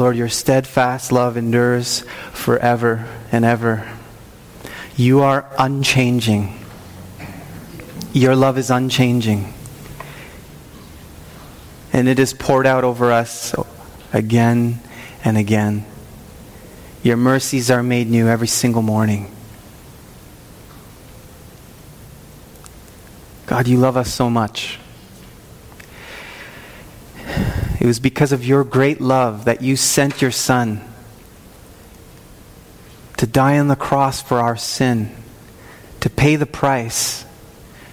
Lord, your steadfast love endures forever and ever. You are unchanging. Your love is unchanging. And it is poured out over us again and again. Your mercies are made new every single morning. God, you love us so much. It was because of your great love that you sent your Son to die on the cross for our sin, to pay the price,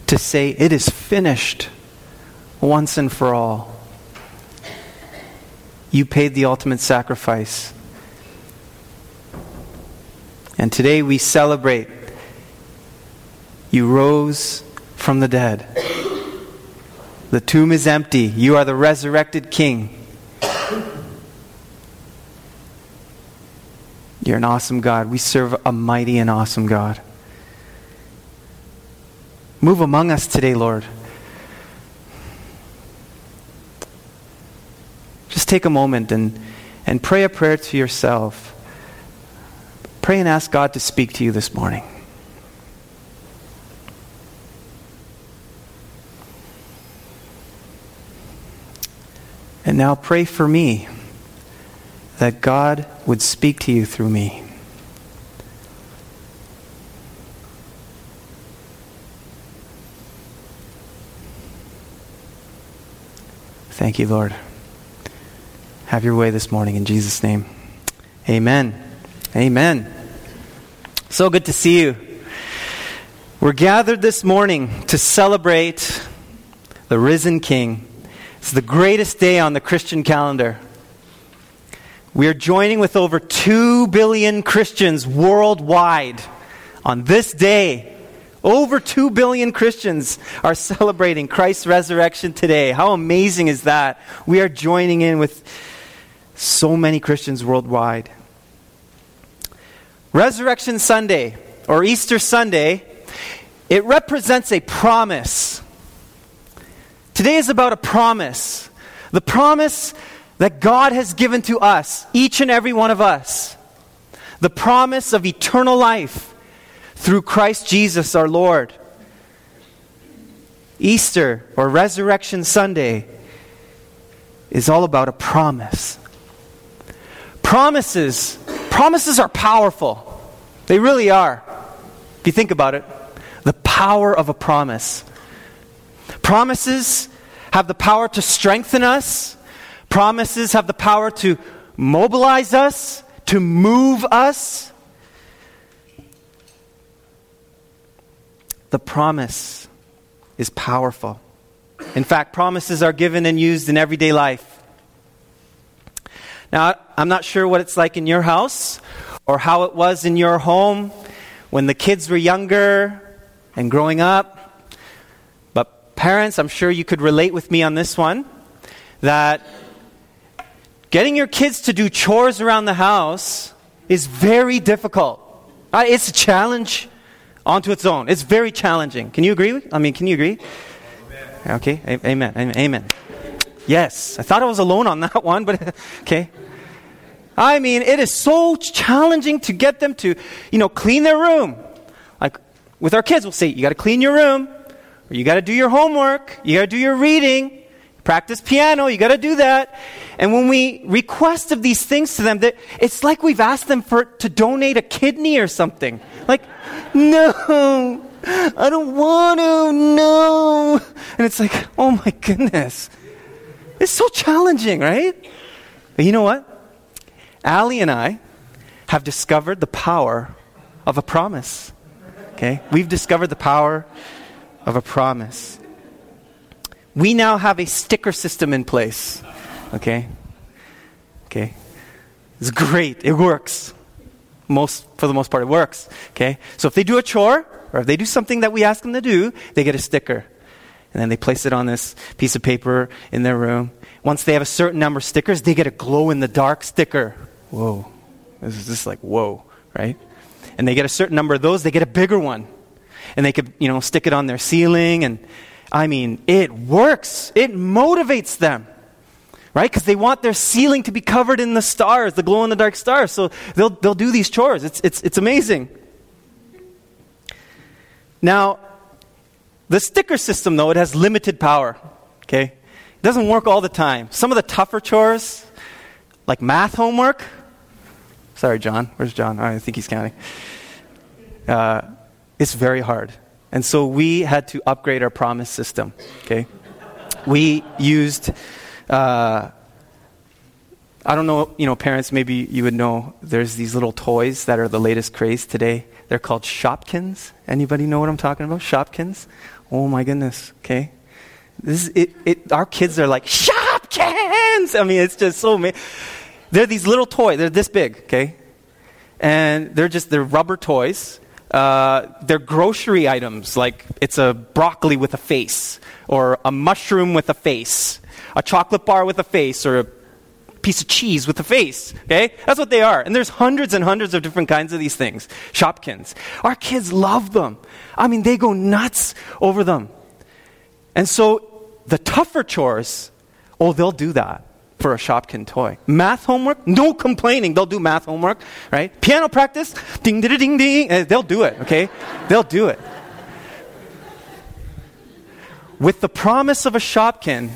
to say, It is finished once and for all. You paid the ultimate sacrifice. And today we celebrate. You rose from the dead. The tomb is empty. You are the resurrected King. You're an awesome God. We serve a mighty and awesome God. Move among us today, Lord. Just take a moment and, and pray a prayer to yourself. Pray and ask God to speak to you this morning. Now pray for me that God would speak to you through me. Thank you, Lord. Have your way this morning in Jesus' name. Amen. Amen. So good to see you. We're gathered this morning to celebrate the risen King. It's the greatest day on the Christian calendar. We are joining with over 2 billion Christians worldwide on this day. Over 2 billion Christians are celebrating Christ's resurrection today. How amazing is that? We are joining in with so many Christians worldwide. Resurrection Sunday, or Easter Sunday, it represents a promise Today is about a promise. The promise that God has given to us, each and every one of us. The promise of eternal life through Christ Jesus our Lord. Easter or Resurrection Sunday is all about a promise. Promises, promises are powerful. They really are. If you think about it, the power of a promise. Promises have the power to strengthen us. Promises have the power to mobilize us, to move us. The promise is powerful. In fact, promises are given and used in everyday life. Now, I'm not sure what it's like in your house or how it was in your home when the kids were younger and growing up. Parents, I'm sure you could relate with me on this one that getting your kids to do chores around the house is very difficult. Uh, it's a challenge onto its own. It's very challenging. Can you agree? I mean, can you agree? Amen. Okay, a- amen. Amen. Yes, I thought I was alone on that one, but okay. I mean, it is so challenging to get them to, you know, clean their room. Like with our kids, we'll say, you got to clean your room. You got to do your homework. You got to do your reading. Practice piano. You got to do that. And when we request of these things to them, that it's like we've asked them for to donate a kidney or something. Like, no, I don't want to. No. And it's like, oh my goodness, it's so challenging, right? But you know what? Allie and I have discovered the power of a promise. Okay, we've discovered the power of a promise. We now have a sticker system in place. Okay? Okay? It's great. It works. Most, for the most part, it works. Okay? So if they do a chore, or if they do something that we ask them to do, they get a sticker. And then they place it on this piece of paper in their room. Once they have a certain number of stickers, they get a glow in the dark sticker. Whoa. This is just like, whoa, right? And they get a certain number of those, they get a bigger one and they could, you know, stick it on their ceiling. And I mean, it works, it motivates them. right? Because they want their ceiling to be covered in the stars, the glow in the dark stars. So they'll, they'll do these chores. It's, it's, it's amazing. Now, the sticker system, though, it has limited power. Okay? It doesn't work all the time. Some of the tougher chores, like math homework, sorry, John. Where's John? I think he's counting. Uh, it's very hard. And so we had to upgrade our promise system. Okay? We used, uh, I don't know, you know, parents, maybe you would know there's these little toys that are the latest craze today. They're called Shopkins. Anybody know what I'm talking about? Shopkins? Oh my goodness, okay? This is it, it, our kids are like, Shopkins! I mean, it's just so amazing. They're these little toys, they're this big, okay? And they're just, they're rubber toys. Uh, they're grocery items, like it's a broccoli with a face, or a mushroom with a face, a chocolate bar with a face, or a piece of cheese with a face. Okay? That's what they are. And there's hundreds and hundreds of different kinds of these things. Shopkins. Our kids love them. I mean, they go nuts over them. And so the tougher chores, oh, they'll do that for a Shopkin toy. Math homework, no complaining. They'll do math homework, right? Piano practice, ding, ding, ding, ding. Eh, they'll do it, okay? They'll do it. With the promise of a Shopkin,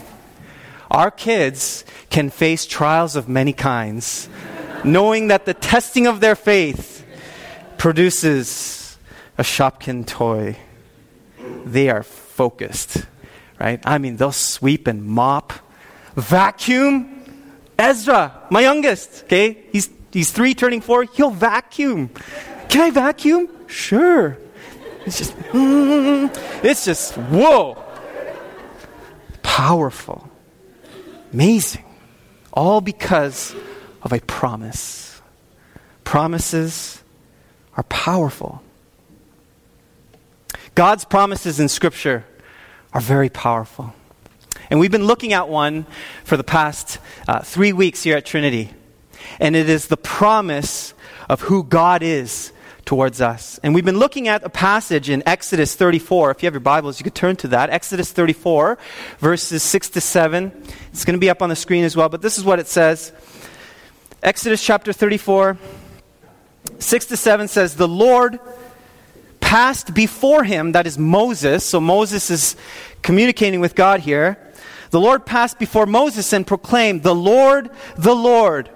our kids can face trials of many kinds, knowing that the testing of their faith produces a Shopkin toy. They are focused, right? I mean, they'll sweep and mop, vacuum. Ezra, my youngest, okay? He's, he's three turning four. He'll vacuum. Can I vacuum? Sure. It's just, mm, it's just, whoa. Powerful. Amazing. All because of a promise. Promises are powerful. God's promises in Scripture are very powerful. And we've been looking at one for the past uh, three weeks here at Trinity. And it is the promise of who God is towards us. And we've been looking at a passage in Exodus 34. If you have your Bibles, you could turn to that. Exodus 34, verses 6 to 7. It's going to be up on the screen as well, but this is what it says. Exodus chapter 34, 6 to 7 says, The Lord passed before him, that is Moses. So Moses is communicating with God here. The Lord passed before Moses and proclaimed, The Lord, the Lord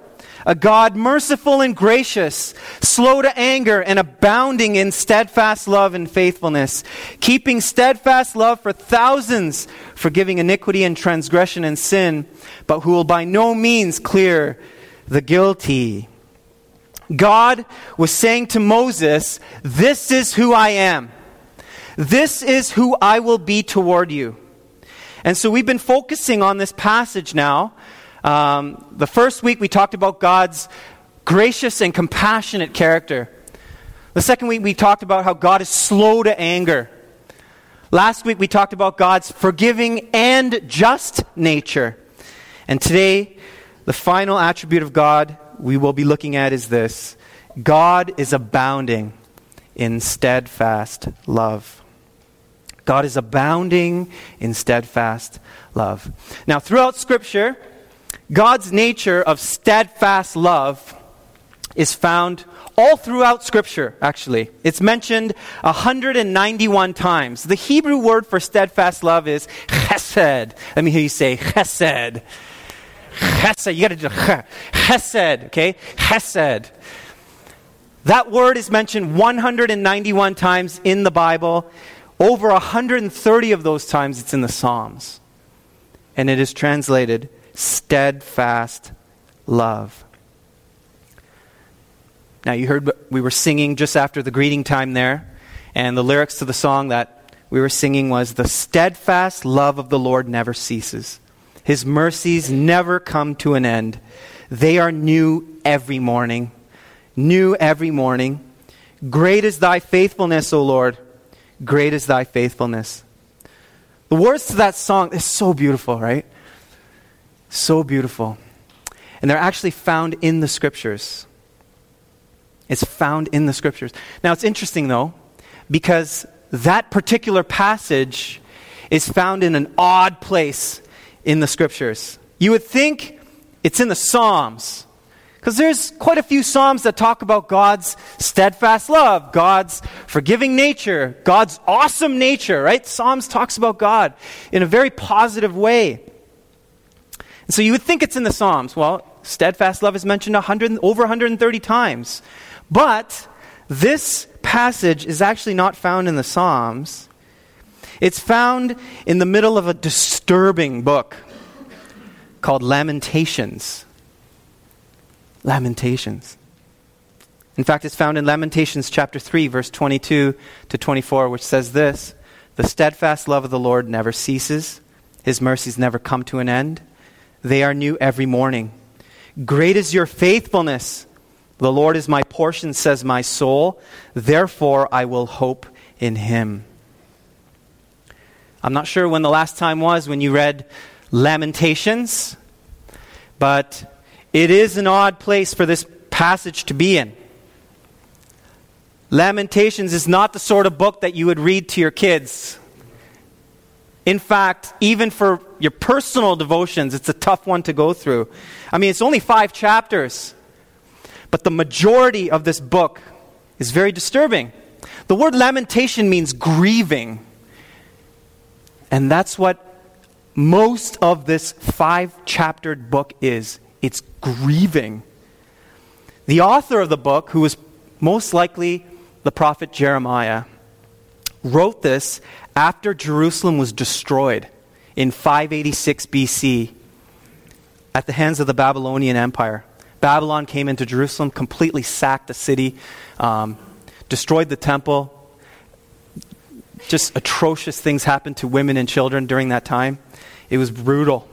a God merciful and gracious, slow to anger, and abounding in steadfast love and faithfulness, keeping steadfast love for thousands, forgiving iniquity and transgression and sin, but who will by no means clear the guilty. God was saying to Moses, This is who I am. This is who I will be toward you. And so we've been focusing on this passage now um, the first week we talked about God's gracious and compassionate character. The second week we talked about how God is slow to anger. Last week we talked about God's forgiving and just nature. And today, the final attribute of God we will be looking at is this God is abounding in steadfast love. God is abounding in steadfast love. Now, throughout Scripture, God's nature of steadfast love is found all throughout Scripture, actually. It's mentioned 191 times. The Hebrew word for steadfast love is chesed. Let me hear you say chesed. Chesed. You got to do chesed, okay? Chesed. That word is mentioned 191 times in the Bible. Over 130 of those times it's in the Psalms. And it is translated steadfast love. Now, you heard we were singing just after the greeting time there, and the lyrics to the song that we were singing was The steadfast love of the Lord never ceases, His mercies never come to an end. They are new every morning. New every morning. Great is thy faithfulness, O Lord. Great is thy faithfulness. The words to that song is so beautiful, right? So beautiful. And they're actually found in the scriptures. It's found in the scriptures. Now, it's interesting, though, because that particular passage is found in an odd place in the scriptures. You would think it's in the Psalms. Because there's quite a few Psalms that talk about God's steadfast love, God's forgiving nature, God's awesome nature, right? Psalms talks about God in a very positive way. And so you would think it's in the Psalms. Well, steadfast love is mentioned 100, over 130 times. But this passage is actually not found in the Psalms. It's found in the middle of a disturbing book called Lamentations. Lamentations. In fact, it's found in Lamentations chapter 3, verse 22 to 24, which says this The steadfast love of the Lord never ceases, his mercies never come to an end. They are new every morning. Great is your faithfulness. The Lord is my portion, says my soul. Therefore, I will hope in him. I'm not sure when the last time was when you read Lamentations, but it is an odd place for this passage to be in. Lamentations is not the sort of book that you would read to your kids. In fact, even for your personal devotions, it's a tough one to go through. I mean, it's only five chapters, but the majority of this book is very disturbing. The word lamentation means grieving. And that's what most of this five chaptered book is it's grieving. The author of the book, who was most likely the prophet Jeremiah, wrote this after Jerusalem was destroyed in 586 BC at the hands of the Babylonian Empire. Babylon came into Jerusalem, completely sacked the city, um, destroyed the temple. Just atrocious things happened to women and children during that time. It was brutal.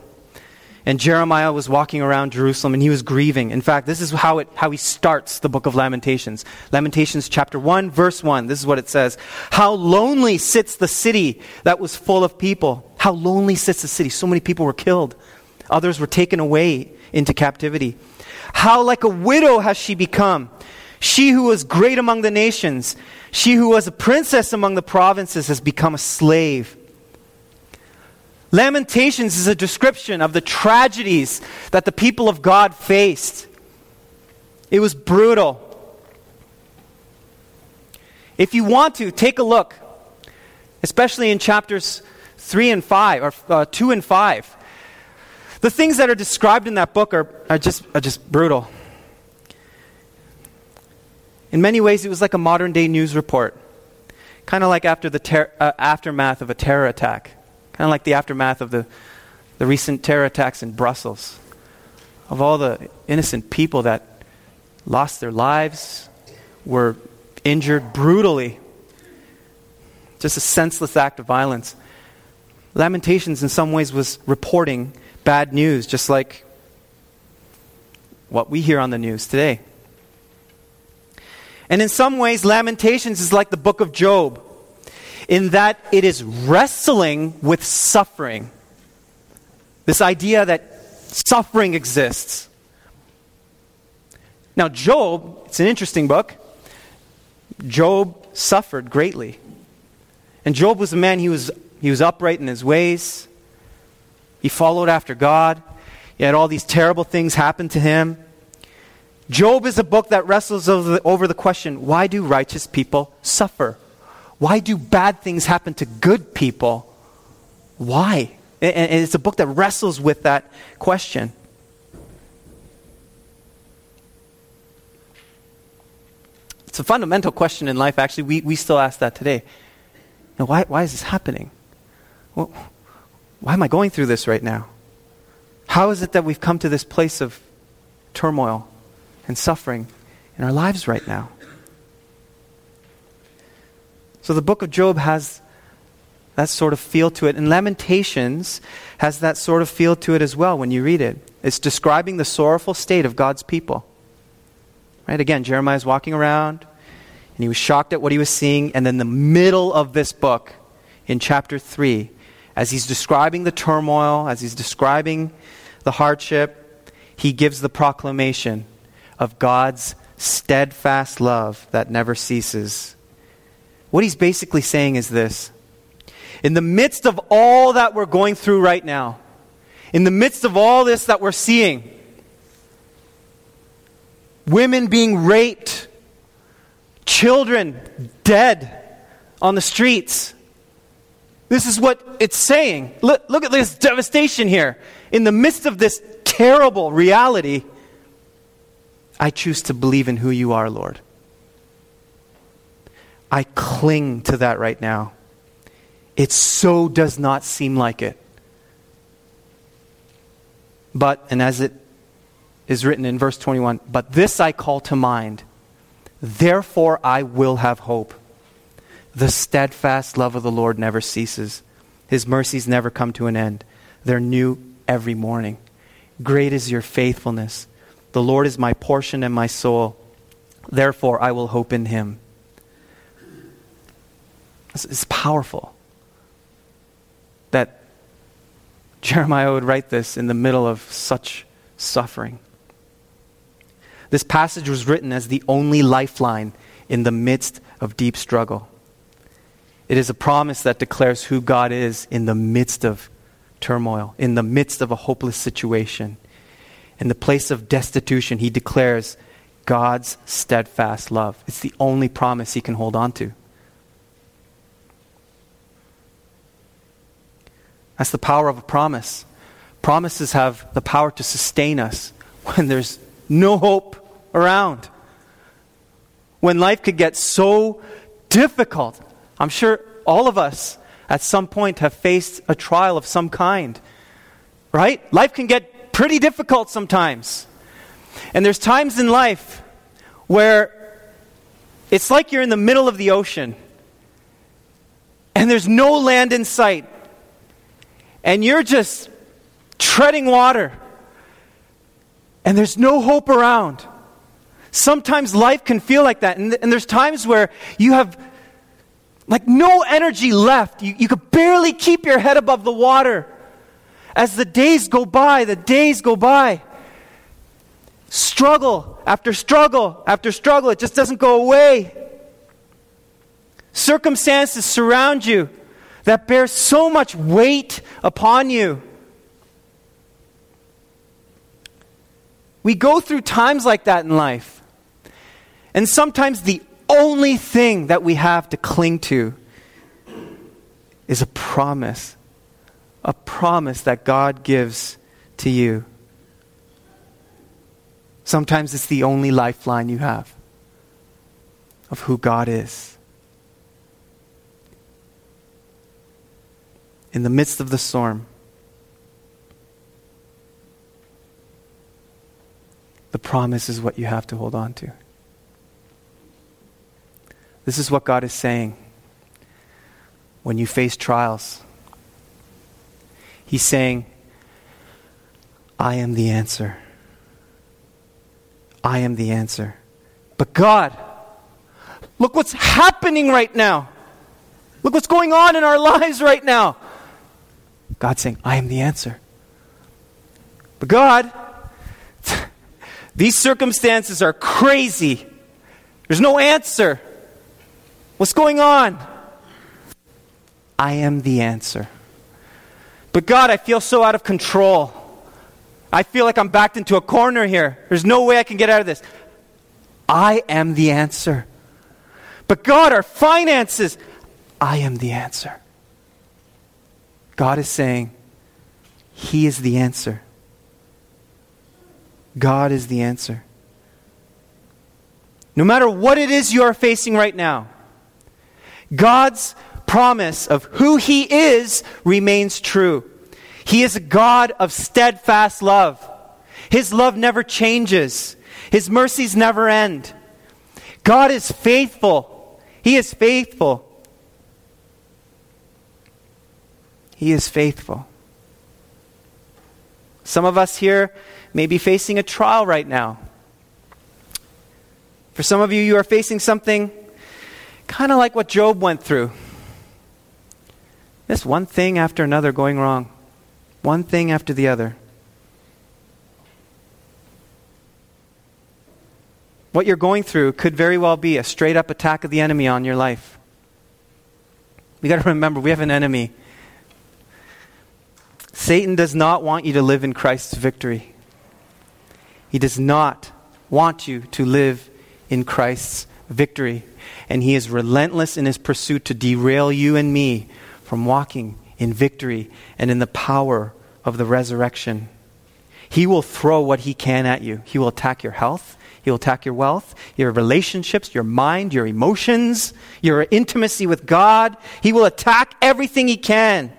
And Jeremiah was walking around Jerusalem and he was grieving. In fact, this is how, it, how he starts the book of Lamentations. Lamentations chapter 1, verse 1. This is what it says How lonely sits the city that was full of people. How lonely sits the city. So many people were killed, others were taken away into captivity. How like a widow has she become. She who was great among the nations, she who was a princess among the provinces, has become a slave Lamentations is a description of the tragedies that the people of God faced. It was brutal. If you want to, take a look, especially in chapters 3 and 5, or uh, 2 and 5. The things that are described in that book are, are, just, are just brutal. In many ways, it was like a modern day news report, kind of like after the ter- uh, aftermath of a terror attack. Kind of like the aftermath of the, the recent terror attacks in Brussels, of all the innocent people that lost their lives, were injured brutally. Just a senseless act of violence. Lamentations, in some ways, was reporting bad news, just like what we hear on the news today. And in some ways, Lamentations is like the book of Job in that it is wrestling with suffering. This idea that suffering exists. Now, Job, it's an interesting book. Job suffered greatly. And Job was a man, he was, he was upright in his ways. He followed after God. He had all these terrible things happen to him. Job is a book that wrestles over the, over the question why do righteous people suffer? Why do bad things happen to good people? Why? And it's a book that wrestles with that question. It's a fundamental question in life, actually. We, we still ask that today. Why, why is this happening? Well, why am I going through this right now? How is it that we've come to this place of turmoil and suffering in our lives right now? So the book of Job has that sort of feel to it. And Lamentations has that sort of feel to it as well when you read it. It's describing the sorrowful state of God's people. Right? Again, Jeremiah's walking around and he was shocked at what he was seeing. And then the middle of this book, in chapter 3, as he's describing the turmoil, as he's describing the hardship, he gives the proclamation of God's steadfast love that never ceases what he's basically saying is this In the midst of all that we're going through right now, in the midst of all this that we're seeing, women being raped, children dead on the streets. This is what it's saying. Look, look at this devastation here. In the midst of this terrible reality, I choose to believe in who you are, Lord. I cling to that right now. It so does not seem like it. But, and as it is written in verse 21, but this I call to mind, therefore I will have hope. The steadfast love of the Lord never ceases, His mercies never come to an end. They're new every morning. Great is your faithfulness. The Lord is my portion and my soul. Therefore, I will hope in Him. It's powerful that Jeremiah would write this in the middle of such suffering. This passage was written as the only lifeline in the midst of deep struggle. It is a promise that declares who God is in the midst of turmoil, in the midst of a hopeless situation. In the place of destitution, he declares God's steadfast love. It's the only promise he can hold on to. That's the power of a promise. Promises have the power to sustain us when there's no hope around. When life could get so difficult I'm sure all of us at some point have faced a trial of some kind. Right? Life can get pretty difficult sometimes. And there's times in life where it's like you're in the middle of the ocean and there's no land in sight. And you're just treading water and there's no hope around. Sometimes life can feel like that. And, and there's times where you have like no energy left. You, you could barely keep your head above the water. As the days go by, the days go by. Struggle after struggle after struggle, it just doesn't go away. Circumstances surround you that bear so much weight upon you. We go through times like that in life. And sometimes the only thing that we have to cling to is a promise. A promise that God gives to you. Sometimes it's the only lifeline you have of who God is. In the midst of the storm, the promise is what you have to hold on to. This is what God is saying when you face trials. He's saying, I am the answer. I am the answer. But God, look what's happening right now. Look what's going on in our lives right now. God's saying, I am the answer. But God, these circumstances are crazy. There's no answer. What's going on? I am the answer. But God, I feel so out of control. I feel like I'm backed into a corner here. There's no way I can get out of this. I am the answer. But God, our finances, I am the answer. God is saying, He is the answer. God is the answer. No matter what it is you are facing right now, God's promise of who He is remains true. He is a God of steadfast love. His love never changes, His mercies never end. God is faithful. He is faithful. He is faithful. Some of us here may be facing a trial right now. For some of you, you are facing something Kind of like what Job went through. This one thing after another going wrong, one thing after the other. What you're going through could very well be a straight up attack of the enemy on your life. We got to remember we have an enemy. Satan does not want you to live in Christ's victory. He does not want you to live in Christ's victory. And He is relentless in His pursuit to derail you and me from walking in victory and in the power of the resurrection. He will throw what He can at you. He will attack your health. He will attack your wealth, your relationships, your mind, your emotions, your intimacy with God. He will attack everything He can.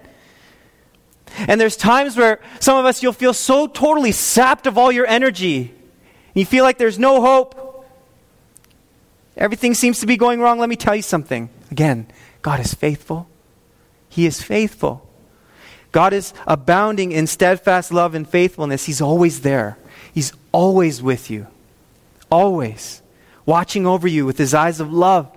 And there's times where some of us, you'll feel so totally sapped of all your energy. You feel like there's no hope. Everything seems to be going wrong. Let me tell you something. Again, God is faithful. He is faithful. God is abounding in steadfast love and faithfulness. He's always there, He's always with you. Always. Watching over you with His eyes of love.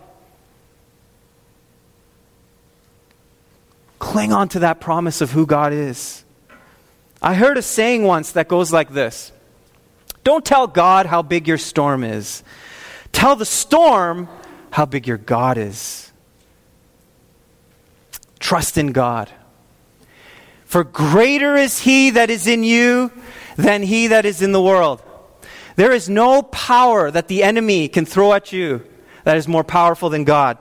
Cling on to that promise of who God is. I heard a saying once that goes like this Don't tell God how big your storm is, tell the storm how big your God is. Trust in God. For greater is He that is in you than He that is in the world. There is no power that the enemy can throw at you that is more powerful than God.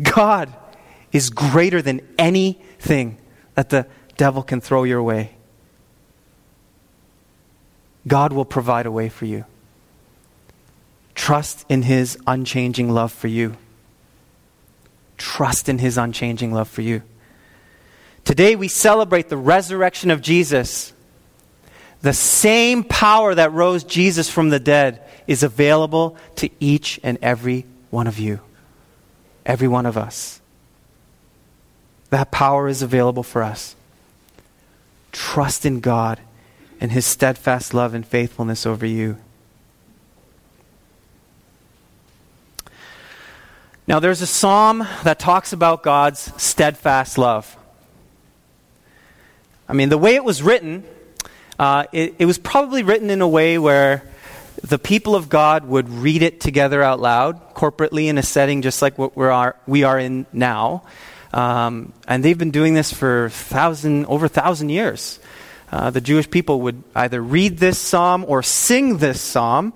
God is greater than anything that the devil can throw your way. God will provide a way for you. Trust in his unchanging love for you. Trust in his unchanging love for you. Today we celebrate the resurrection of Jesus. The same power that rose Jesus from the dead is available to each and every one of you, every one of us. That power is available for us. Trust in God and His steadfast love and faithfulness over you. Now, there's a psalm that talks about God's steadfast love. I mean, the way it was written, uh, it, it was probably written in a way where the people of God would read it together out loud, corporately in a setting just like what we are, we are in now. Um, and they've been doing this for thousand, over a thousand years. Uh, the Jewish people would either read this psalm or sing this psalm.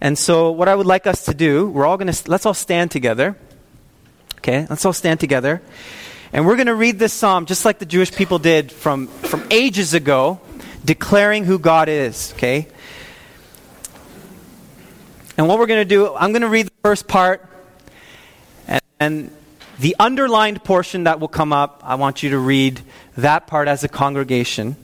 And so, what I would like us to do, we're all going to, let's all stand together. Okay, let's all stand together. And we're going to read this psalm just like the Jewish people did from, from ages ago, declaring who God is. Okay? And what we're going to do, I'm going to read the first part. And, and the underlined portion that will come up, I want you to read that part as a congregation.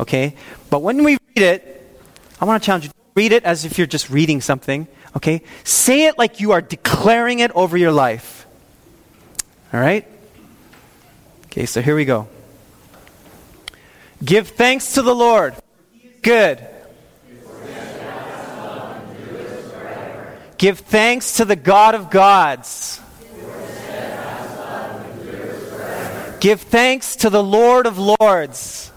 Okay? But when we read it, I want to challenge you read it as if you're just reading something. Okay? Say it like you are declaring it over your life. All right? Okay, so here we go. Give thanks to the Lord. Good. Give thanks to the God of gods. Give thanks to the Lord of Lords.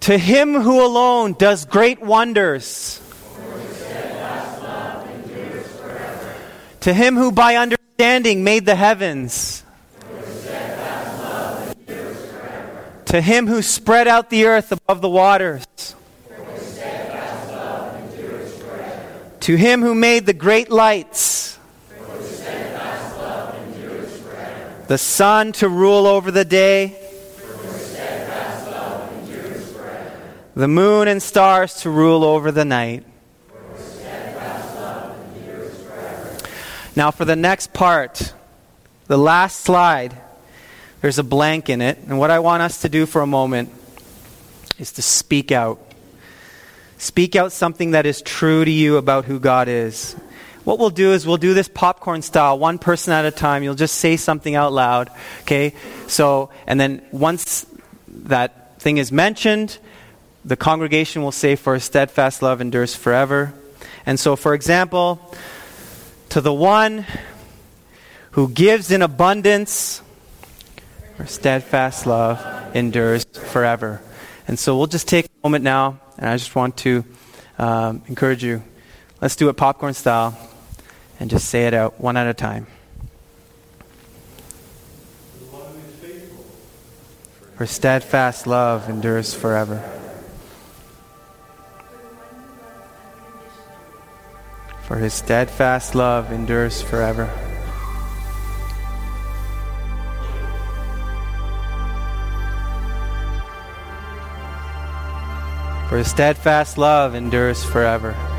To him who alone does great wonders. To him who by understanding made the heavens. To him who spread out the earth above the waters. To him who made the great lights the sun to rule over the day, the moon and stars to rule over the night. Now, for the next part, the last slide, there's a blank in it. And what I want us to do for a moment is to speak out. Speak out something that is true to you about who God is what we'll do is we'll do this popcorn style, one person at a time. You'll just say something out loud, okay? So, and then once that thing is mentioned, the congregation will say, For steadfast love endures forever. And so, for example, to the one who gives in abundance, for steadfast love endures forever. And so we'll just take a moment now, and I just want to um, encourage you. Let's do it popcorn style and just say it out one at a time. For steadfast love endures forever. For his steadfast love endures forever. For his steadfast love endures forever.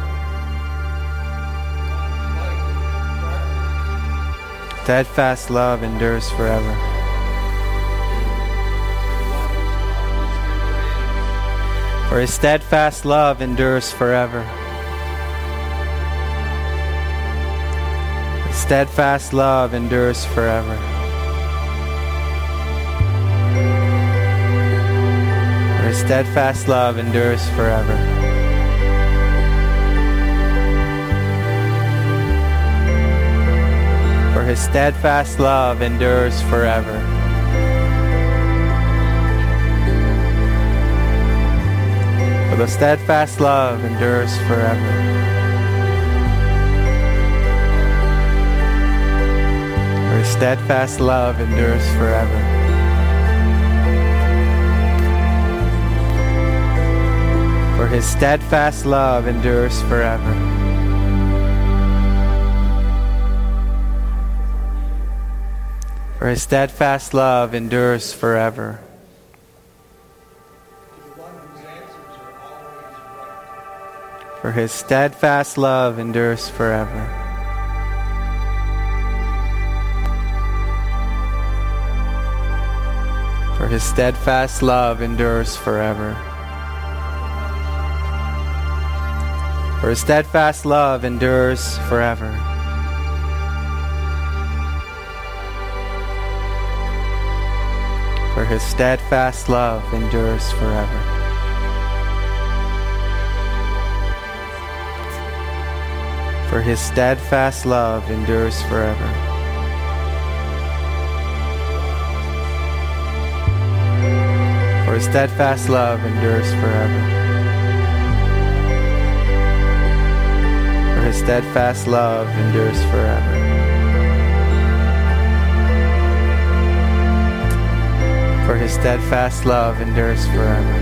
Steadfast love endures forever. For his steadfast love endures forever. His steadfast love endures forever. For his steadfast love endures forever. His steadfast love endures forever. For the steadfast love endures forever. For his steadfast love endures forever. For his steadfast love endures forever. For his steadfast love endures forever. For his steadfast love endures forever. For his steadfast love endures forever. For his steadfast love endures forever. For his steadfast love endures forever. For his steadfast love endures forever. For his steadfast love endures forever. For his steadfast love endures forever. His steadfast love endures forever.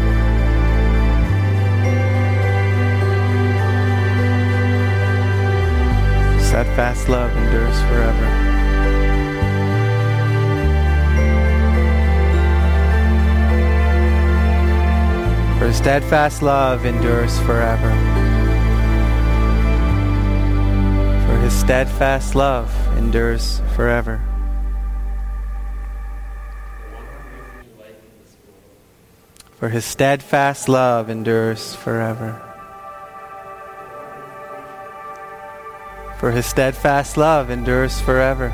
Steadfast love endures forever. For his steadfast love endures forever. For his steadfast love endures forever. For his steadfast love endures forever. For his steadfast love endures forever.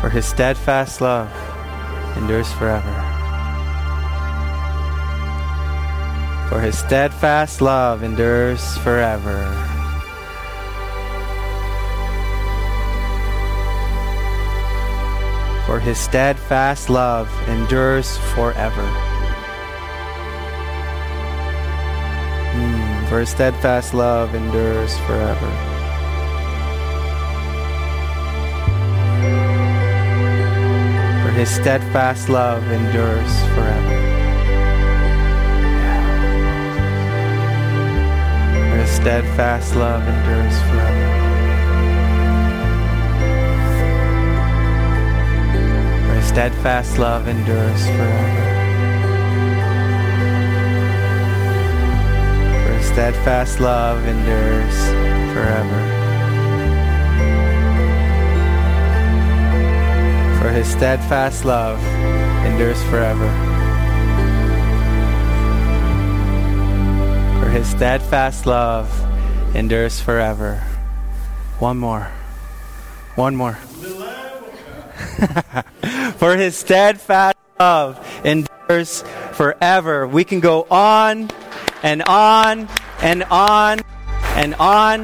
For his steadfast love endures forever. For his steadfast love endures forever. For his steadfast love endures forever. Mm, for his steadfast love endures forever. For his steadfast love endures forever. For his steadfast love endures forever. Steadfast love endures forever. For his steadfast love endures forever. For his steadfast love endures forever. For his steadfast love endures forever. One more. One more. For his steadfast love endures forever. We can go on and on and on and on.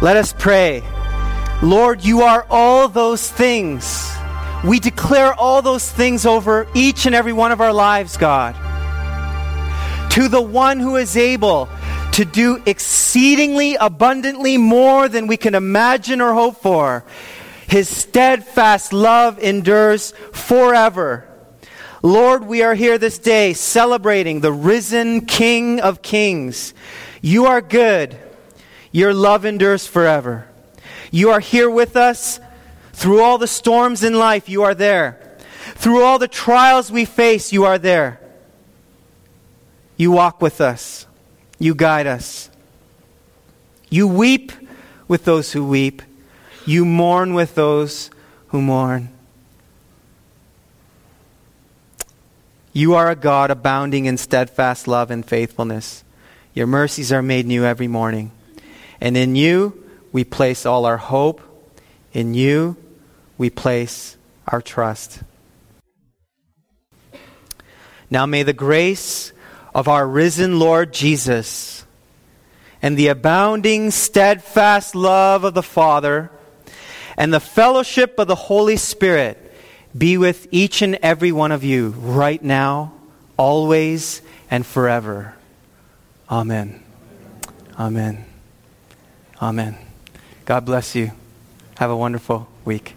Let us pray. Lord, you are all those things. We declare all those things over each and every one of our lives, God. To the one who is able to do exceedingly abundantly more than we can imagine or hope for. His steadfast love endures forever. Lord, we are here this day celebrating the risen King of Kings. You are good. Your love endures forever. You are here with us through all the storms in life. You are there. Through all the trials we face, you are there. You walk with us. You guide us. You weep with those who weep. You mourn with those who mourn. You are a God abounding in steadfast love and faithfulness. Your mercies are made new every morning. And in you we place all our hope. In you we place our trust. Now may the grace of our risen Lord Jesus and the abounding, steadfast love of the Father and the fellowship of the Holy Spirit be with each and every one of you right now, always, and forever. Amen. Amen. Amen. God bless you. Have a wonderful week.